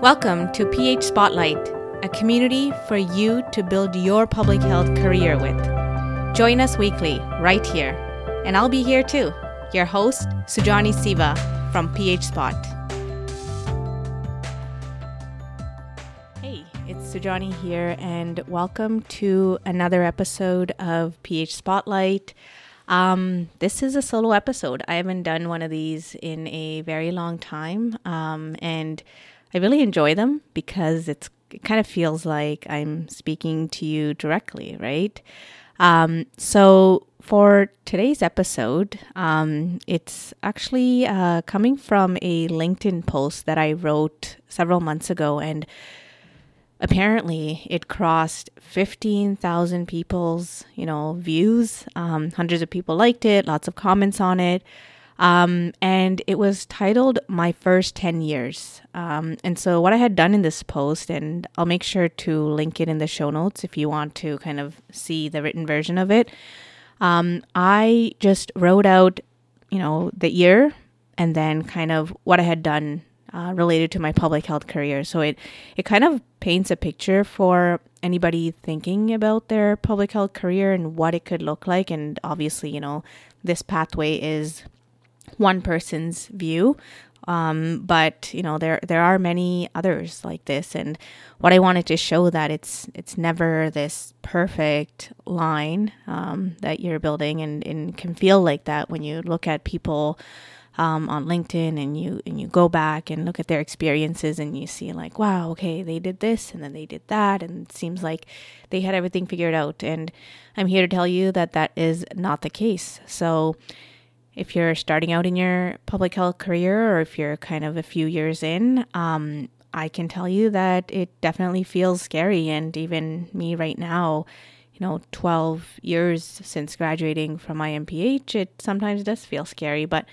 Welcome to PH Spotlight, a community for you to build your public health career with. Join us weekly right here, and I'll be here too, your host, Sujani Siva from PH Spot. Hey, it's Sujani here, and welcome to another episode of PH Spotlight. Um, this is a solo episode. I haven't done one of these in a very long time, um, and I really enjoy them because it's it kind of feels like I'm speaking to you directly, right? Um, so for today's episode, um, it's actually uh, coming from a LinkedIn post that I wrote several months ago, and apparently it crossed 15,000 people's, you know, views. Um, hundreds of people liked it, lots of comments on it. Um, and it was titled My First 10 Years. Um, and so, what I had done in this post, and I'll make sure to link it in the show notes if you want to kind of see the written version of it. Um, I just wrote out, you know, the year and then kind of what I had done uh, related to my public health career. So it it kind of paints a picture for anybody thinking about their public health career and what it could look like. And obviously, you know, this pathway is one person's view. Um, but you know there there are many others like this, and what I wanted to show that it's it's never this perfect line um, that you're building, and, and can feel like that when you look at people um, on LinkedIn and you and you go back and look at their experiences and you see like wow okay they did this and then they did that. And it seems like they had everything figured out. And I'm here to tell you that that is not the case. So if you're starting out in your public health career or if you're kind of a few years in, um, I can tell you that it definitely feels scary. And even me right now, you know, 12 years since graduating from my MPH, it sometimes does feel scary. But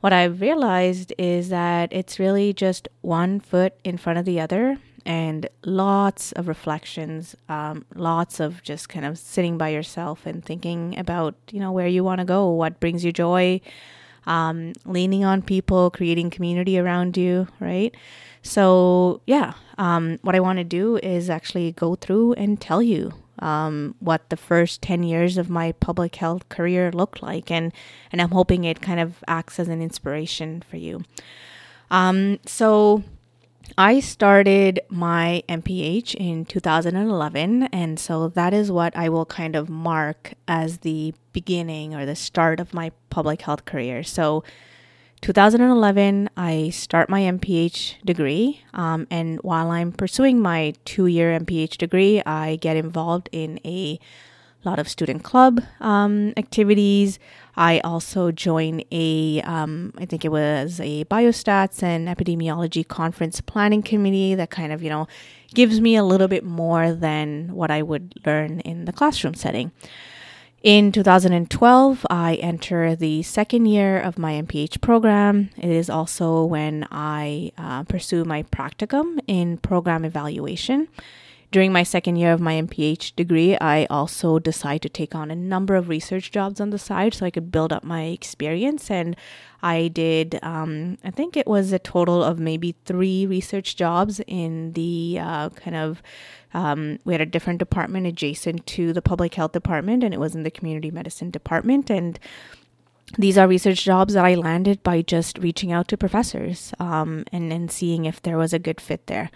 what I've realized is that it's really just one foot in front of the other and lots of reflections, um, lots of just kind of sitting by yourself and thinking about, you know, where you want to go, what brings you joy, um, leaning on people, creating community around you, right? So, yeah, um, what I want to do is actually go through and tell you um, what the first 10 years of my public health career looked like. And, and I'm hoping it kind of acts as an inspiration for you. Um, so, I started my MPH in 2011, and so that is what I will kind of mark as the beginning or the start of my public health career. So, 2011, I start my MPH degree, um, and while I'm pursuing my two year MPH degree, I get involved in a lot of student club um, activities. I also join a, um, I think it was a biostats and epidemiology conference planning committee that kind of, you know, gives me a little bit more than what I would learn in the classroom setting. In 2012, I enter the second year of my MPH program. It is also when I uh, pursue my practicum in program evaluation. During my second year of my MPH degree, I also decided to take on a number of research jobs on the side so I could build up my experience. And I did, um, I think it was a total of maybe three research jobs in the uh, kind of, um, we had a different department adjacent to the public health department, and it was in the community medicine department. And these are research jobs that I landed by just reaching out to professors um, and, and seeing if there was a good fit there.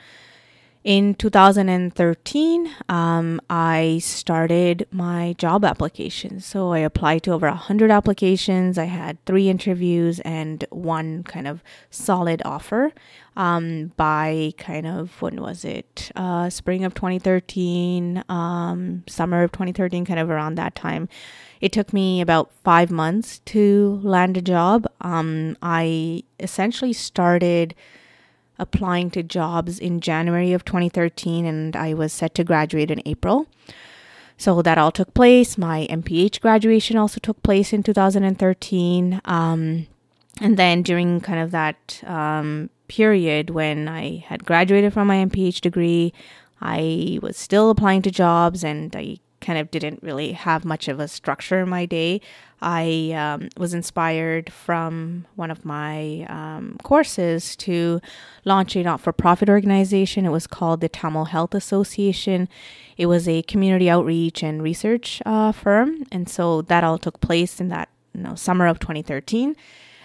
In 2013, um, I started my job applications. So I applied to over 100 applications. I had three interviews and one kind of solid offer um, by kind of, when was it? Uh, spring of 2013, um, summer of 2013, kind of around that time. It took me about five months to land a job. Um, I essentially started applying to jobs in January of 2013, and I was set to graduate in April. So that all took place. My MPH graduation also took place in 2013. Um, and then during kind of that um, period when I had graduated from my MPH degree, I was still applying to jobs and I kind of didn't really have much of a structure in my day. I um, was inspired from one of my um, courses to launch a not for profit organization. It was called the Tamil Health Association. It was a community outreach and research uh, firm. And so that all took place in that you know, summer of 2013.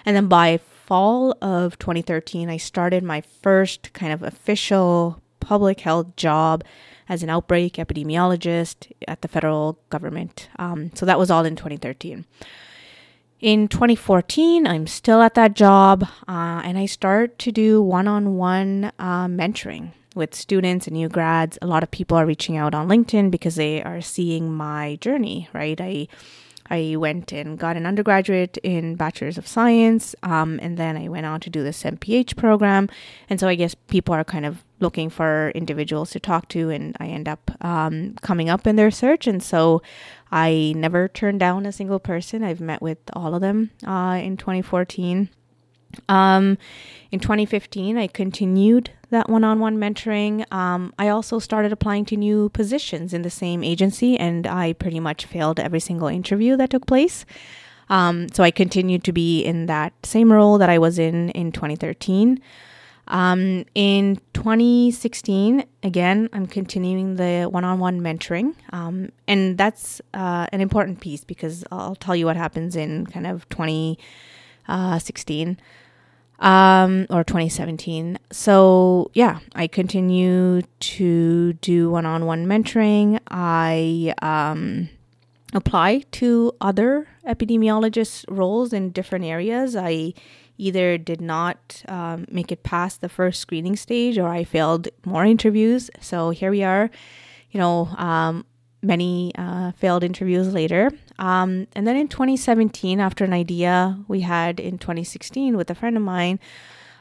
And then by fall of 2013, I started my first kind of official public health job as an outbreak epidemiologist at the federal government. Um, so that was all in 2013. In 2014, I'm still at that job, uh, and I start to do one on one mentoring with students and new grads. A lot of people are reaching out on LinkedIn because they are seeing my journey, right? I I went and got an undergraduate in Bachelor's of Science, um, and then I went on to do this MPH program. And so I guess people are kind of looking for individuals to talk to, and I end up um, coming up in their search. And so I never turned down a single person. I've met with all of them uh, in 2014. Um, in 2015, I continued that one on one mentoring. Um, I also started applying to new positions in the same agency, and I pretty much failed every single interview that took place. Um, so I continued to be in that same role that I was in in 2013. Um, in 2016, again, I'm continuing the one on one mentoring. Um, and that's uh, an important piece because I'll tell you what happens in kind of 2016 um, or 2017. So, yeah, I continue to do one on one mentoring. I um, apply to other epidemiologist roles in different areas. I either did not um, make it past the first screening stage or I failed more interviews. So, here we are, you know, um, many uh, failed interviews later. Um, and then in 2017, after an idea we had in 2016 with a friend of mine,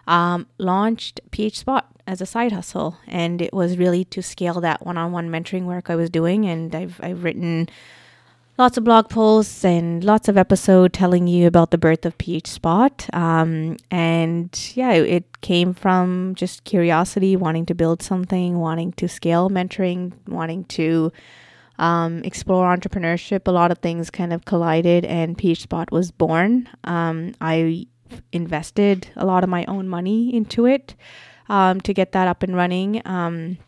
um, launched PH Spot as a side hustle, and it was really to scale that one-on-one mentoring work I was doing. And I've I've written lots of blog posts and lots of episode telling you about the birth of PH Spot. Um, and yeah, it came from just curiosity, wanting to build something, wanting to scale mentoring, wanting to um, explore entrepreneurship. A lot of things kind of collided, and PH Spot was born. Um, I invested a lot of my own money into it um, to get that up and running. Um,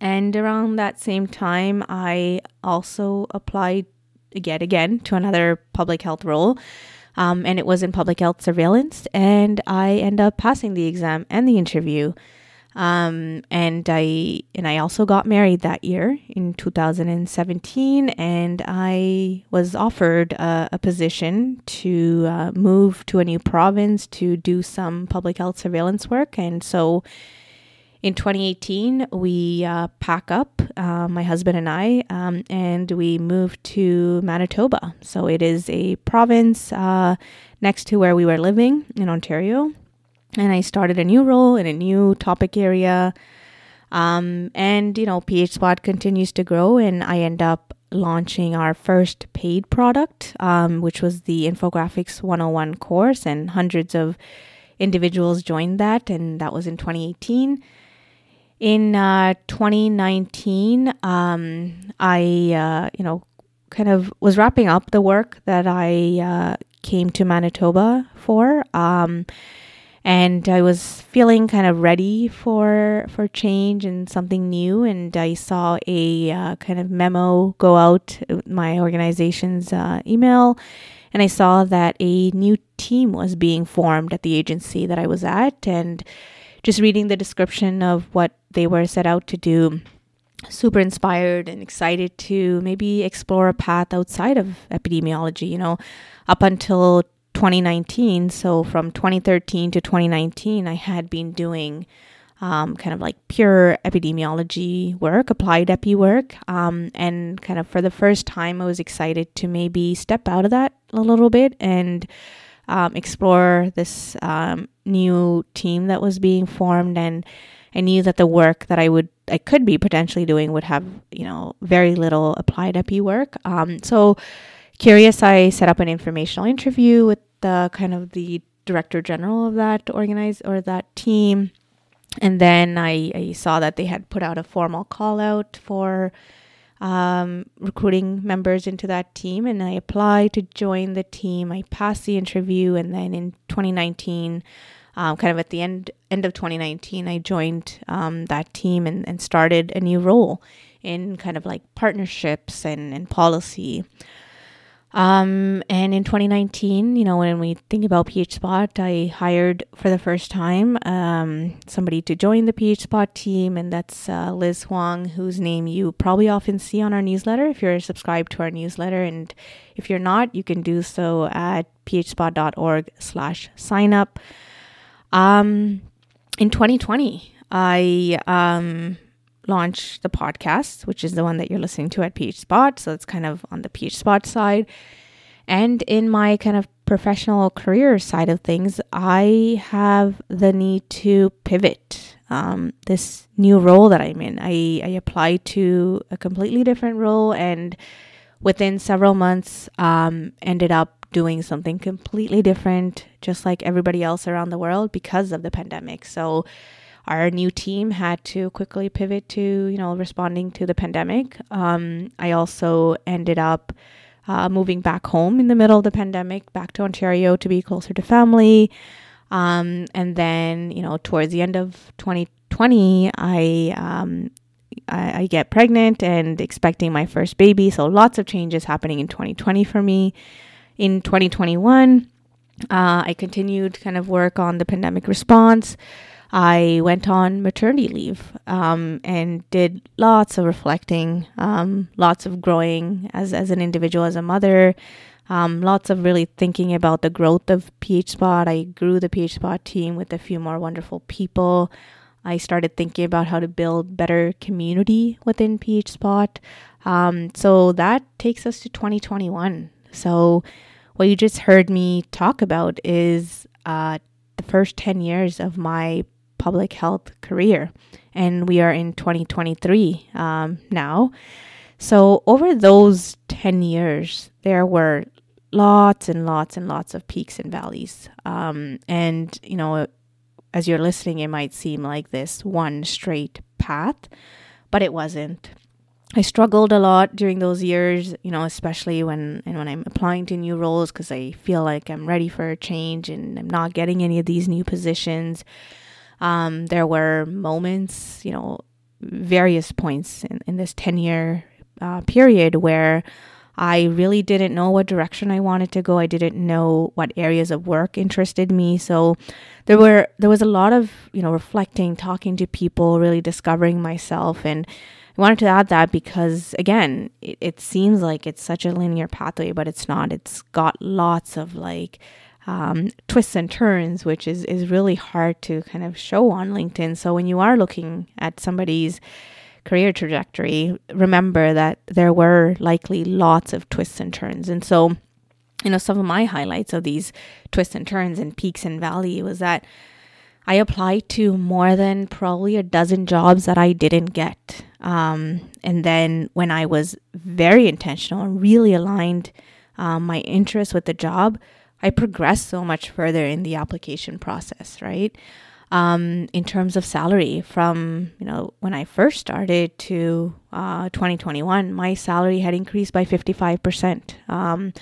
and around that same time, I also applied yet again to another public health role. Um, and it was in public health surveillance, and I end up passing the exam and the interview. Um, and I and I also got married that year in 2017, and I was offered a, a position to uh, move to a new province to do some public health surveillance work. And so, in 2018, we uh, pack up, uh, my husband and I, um, and we moved to Manitoba. So it is a province uh, next to where we were living in Ontario and I started a new role in a new topic area. Um, and you know, PH Spot continues to grow, and I end up launching our first paid product, um, which was the Infographics 101 course, and hundreds of individuals joined that, and that was in 2018. In uh, 2019, um, I, uh, you know, kind of was wrapping up the work that I uh, came to Manitoba for. Um, and I was feeling kind of ready for for change and something new. And I saw a uh, kind of memo go out my organization's uh, email, and I saw that a new team was being formed at the agency that I was at, and just reading the description of what they were set out to do. Super inspired and excited to maybe explore a path outside of epidemiology. You know, up until 2019. So from 2013 to 2019, I had been doing um, kind of like pure epidemiology work, applied epi work. Um, and kind of for the first time, I was excited to maybe step out of that a little bit and um, explore this um, new team that was being formed. And I knew that the work that I would, I could be potentially doing would have, you know, very little applied epi work. Um, so curious, I set up an informational interview with the kind of the director general of that organize or that team. And then I, I saw that they had put out a formal call out for um, recruiting members into that team, and I applied to join the team. I passed the interview, and then in 2019, um, kind of at the end end of 2019, I joined um, that team and, and started a new role in kind of like partnerships and, and policy. Um, and in 2019, you know, when we think about PH Spot, I hired for the first time um, somebody to join the PH Spot team, and that's uh, Liz Huang, whose name you probably often see on our newsletter if you're subscribed to our newsletter. And if you're not, you can do so at phspot.org slash sign up. Um, in 2020, I um, launched the podcast, which is the one that you're listening to at PhSpot. So it's kind of on the PhSpot side. And in my kind of professional career side of things, I have the need to pivot. Um, this new role that I'm in, I, I applied to a completely different role and within several months um, ended up doing something completely different, just like everybody else around the world because of the pandemic. So our new team had to quickly pivot to you know responding to the pandemic. Um, I also ended up uh, moving back home in the middle of the pandemic, back to Ontario to be closer to family. Um, and then you know towards the end of 2020, I, um, I get pregnant and expecting my first baby. So lots of changes happening in 2020 for me. In 2021, uh, I continued kind of work on the pandemic response. I went on maternity leave um, and did lots of reflecting, um, lots of growing as, as an individual, as a mother, um, lots of really thinking about the growth of PH Spot. I grew the PH Spot team with a few more wonderful people. I started thinking about how to build better community within PhSpot. Um, so that takes us to 2021. So what you just heard me talk about is uh, the first 10 years of my public health career. And we are in 2023 um, now. So, over those 10 years, there were lots and lots and lots of peaks and valleys. Um, and, you know, as you're listening, it might seem like this one straight path, but it wasn't. I struggled a lot during those years, you know, especially when and when I'm applying to new roles because I feel like I'm ready for a change and I'm not getting any of these new positions. Um, there were moments, you know, various points in, in this 10 year uh, period where I really didn't know what direction I wanted to go. I didn't know what areas of work interested me. So there were there was a lot of, you know, reflecting, talking to people, really discovering myself and I wanted to add that because again, it, it seems like it's such a linear pathway, but it's not. It's got lots of like um, twists and turns, which is, is really hard to kind of show on LinkedIn. So when you are looking at somebody's career trajectory, remember that there were likely lots of twists and turns. And so, you know, some of my highlights of these twists and turns and peaks and valley was that I applied to more than probably a dozen jobs that I didn't get. Um, and then when I was very intentional and really aligned um, my interest with the job, I progressed so much further in the application process, right? Um, in terms of salary, from you know when I first started to uh, 2021, my salary had increased by 55 percent. Um,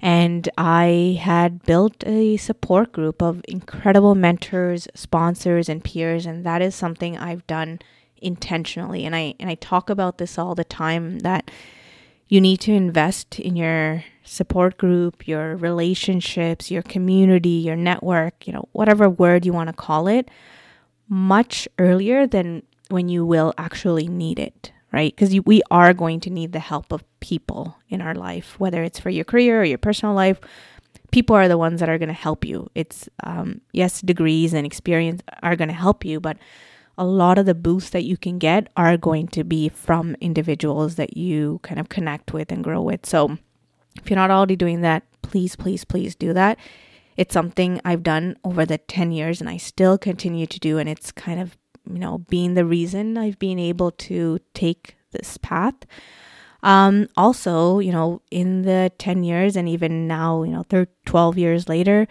and I had built a support group of incredible mentors, sponsors, and peers, and that is something I've done intentionally. And I and I talk about this all the time that you need to invest in your support group, your relationships, your community, your network, you know, whatever word you want to call it, much earlier than when you will actually need it, right? Because we are going to need the help of people in our life, whether it's for your career or your personal life. People are the ones that are going to help you. It's, um, yes, degrees and experience are going to help you, but a lot of the boosts that you can get are going to be from individuals that you kind of connect with and grow with. So, if you're not already doing that, please, please, please do that. It's something I've done over the 10 years and I still continue to do. And it's kind of, you know, being the reason I've been able to take this path. Um, also, you know, in the 10 years and even now, you know, 12 years later,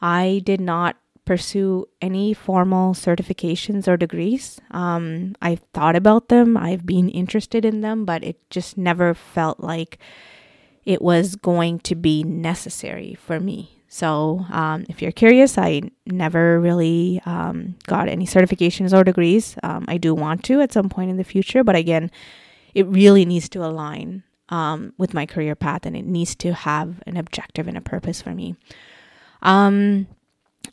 I did not pursue any formal certifications or degrees. Um, I've thought about them, I've been interested in them, but it just never felt like it was going to be necessary for me. So, um, if you're curious, I never really um, got any certifications or degrees. Um, I do want to at some point in the future, but again, it really needs to align um, with my career path and it needs to have an objective and a purpose for me. Um,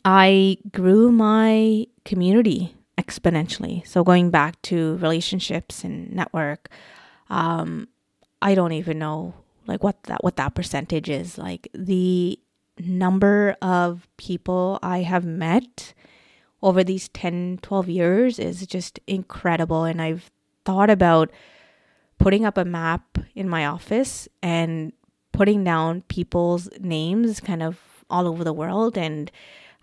I grew my community exponentially. So, going back to relationships and network, um, I don't even know like what that what that percentage is like the number of people I have met over these 10, 12 years is just incredible. And I've thought about putting up a map in my office and putting down people's names kind of all over the world and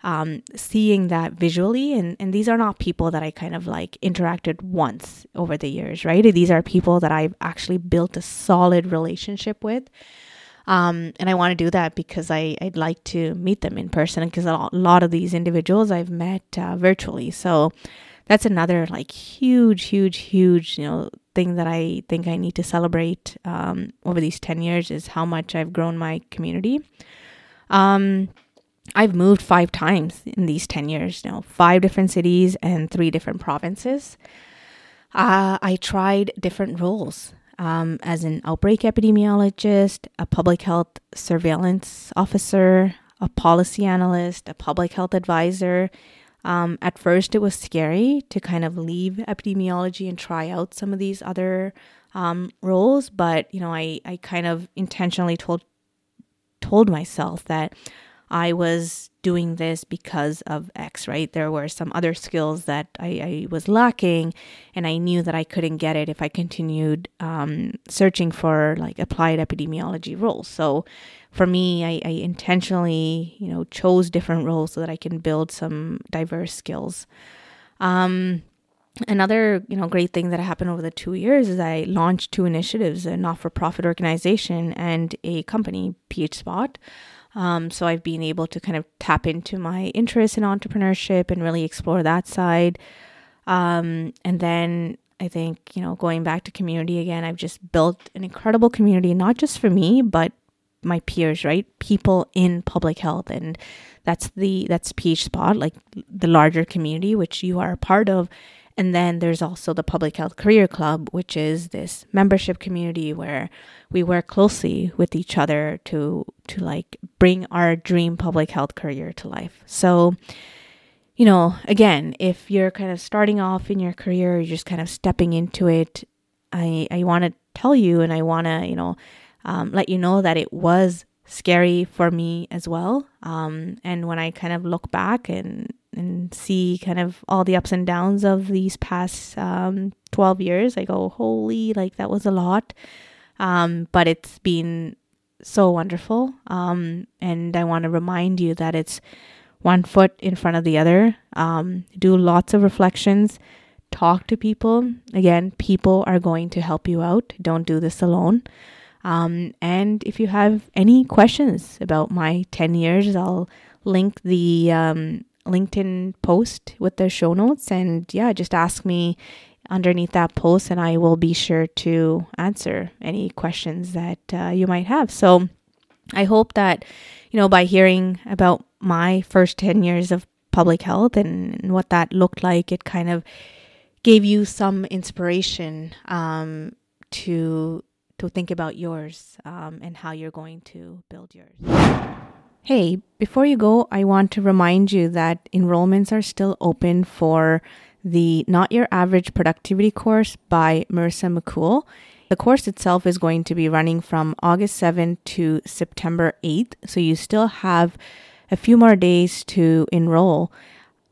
um, seeing that visually. And, and these are not people that I kind of like interacted once over the years, right? These are people that I've actually built a solid relationship with. Um, and I want to do that because I, I'd like to meet them in person because a lot of these individuals I've met uh, virtually. So that's another like huge, huge, huge, you know, thing that I think I need to celebrate um, over these 10 years is how much I've grown my community. Um, I've moved five times in these 10 years, you know, five different cities and three different provinces. Uh, I tried different roles um, as an outbreak epidemiologist, a public health surveillance officer, a policy analyst, a public health advisor. Um, at first, it was scary to kind of leave epidemiology and try out some of these other um, roles, but you know, I, I kind of intentionally told told myself that I was doing this because of X, right? There were some other skills that I, I was lacking, and I knew that I couldn't get it if I continued um, searching for like applied epidemiology roles. So for me, I, I intentionally, you know, chose different roles so that I can build some diverse skills. Um, another you know great thing that happened over the two years is i launched two initiatives a not-for-profit organization and a company phspot um, so I've been able to kind of tap into my interest in entrepreneurship and really explore that side. Um, and then I think, you know, going back to community again, I've just built an incredible community, not just for me, but my peers, right? People in public health. And that's the, that's PH Spot, like the larger community, which you are a part of. And then there's also the Public Health Career Club, which is this membership community where we work closely with each other to to like bring our dream public health career to life. So, you know, again, if you're kind of starting off in your career, you're just kind of stepping into it, I I want to tell you and I want to, you know, um, let you know that it was scary for me as well. Um, and when I kind of look back and and see kind of all the ups and downs of these past um, 12 years, I go, holy, like that was a lot. Um, but it's been so wonderful. Um, and I want to remind you that it's one foot in front of the other. Um, do lots of reflections. Talk to people. Again, people are going to help you out. Don't do this alone. Um, and if you have any questions about my 10 years, I'll link the um, LinkedIn post with the show notes. And yeah, just ask me underneath that post, and I will be sure to answer any questions that uh, you might have. So I hope that, you know, by hearing about my first 10 years of public health and, what that looked like, it kind of gave you some inspiration um, to to think about yours um, and how you're going to build yours. Hey, before you go, I want to remind you that enrollments are still open for the Not Your Average Productivity course by Marissa McKool. The course itself is going to be running from August 7th to September 8th, so you still have a few more days to enroll.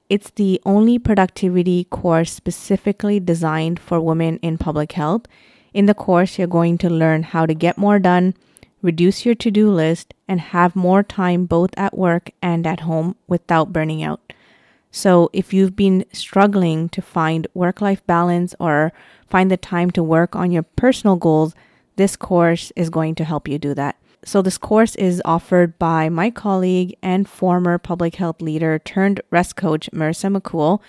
It's the only productivity course specifically designed for women in public health. In the course, you're going to learn how to get more done reduce your to do list, and have more time both at work and at home without burning out. So, if you've been struggling to find work life balance or find the time to work on your personal goals, this course is going to help you do that. So, this course is offered by my colleague and former public health leader turned rest coach, Marissa McKool.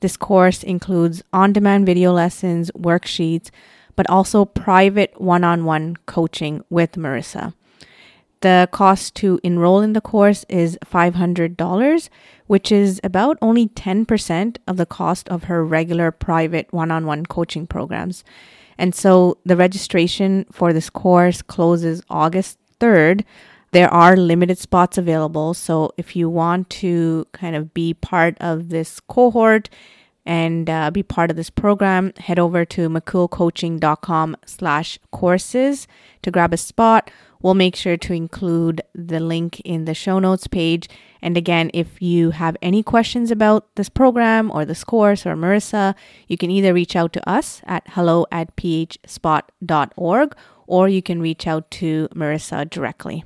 This course includes on demand video lessons, worksheets, but also private one on one coaching with Marissa. The cost to enroll in the course is $500, which is about only 10% of the cost of her regular private one on one coaching programs. And so the registration for this course closes August 3rd. There are limited spots available. So if you want to kind of be part of this cohort and uh, be part of this program, head over to mckoolcoaching.com slash courses to grab a spot We'll make sure to include the link in the show notes page. And again, if you have any questions about this program or this course or Marissa, you can either reach out to us at hello at phspot.org or you can reach out to Marissa directly.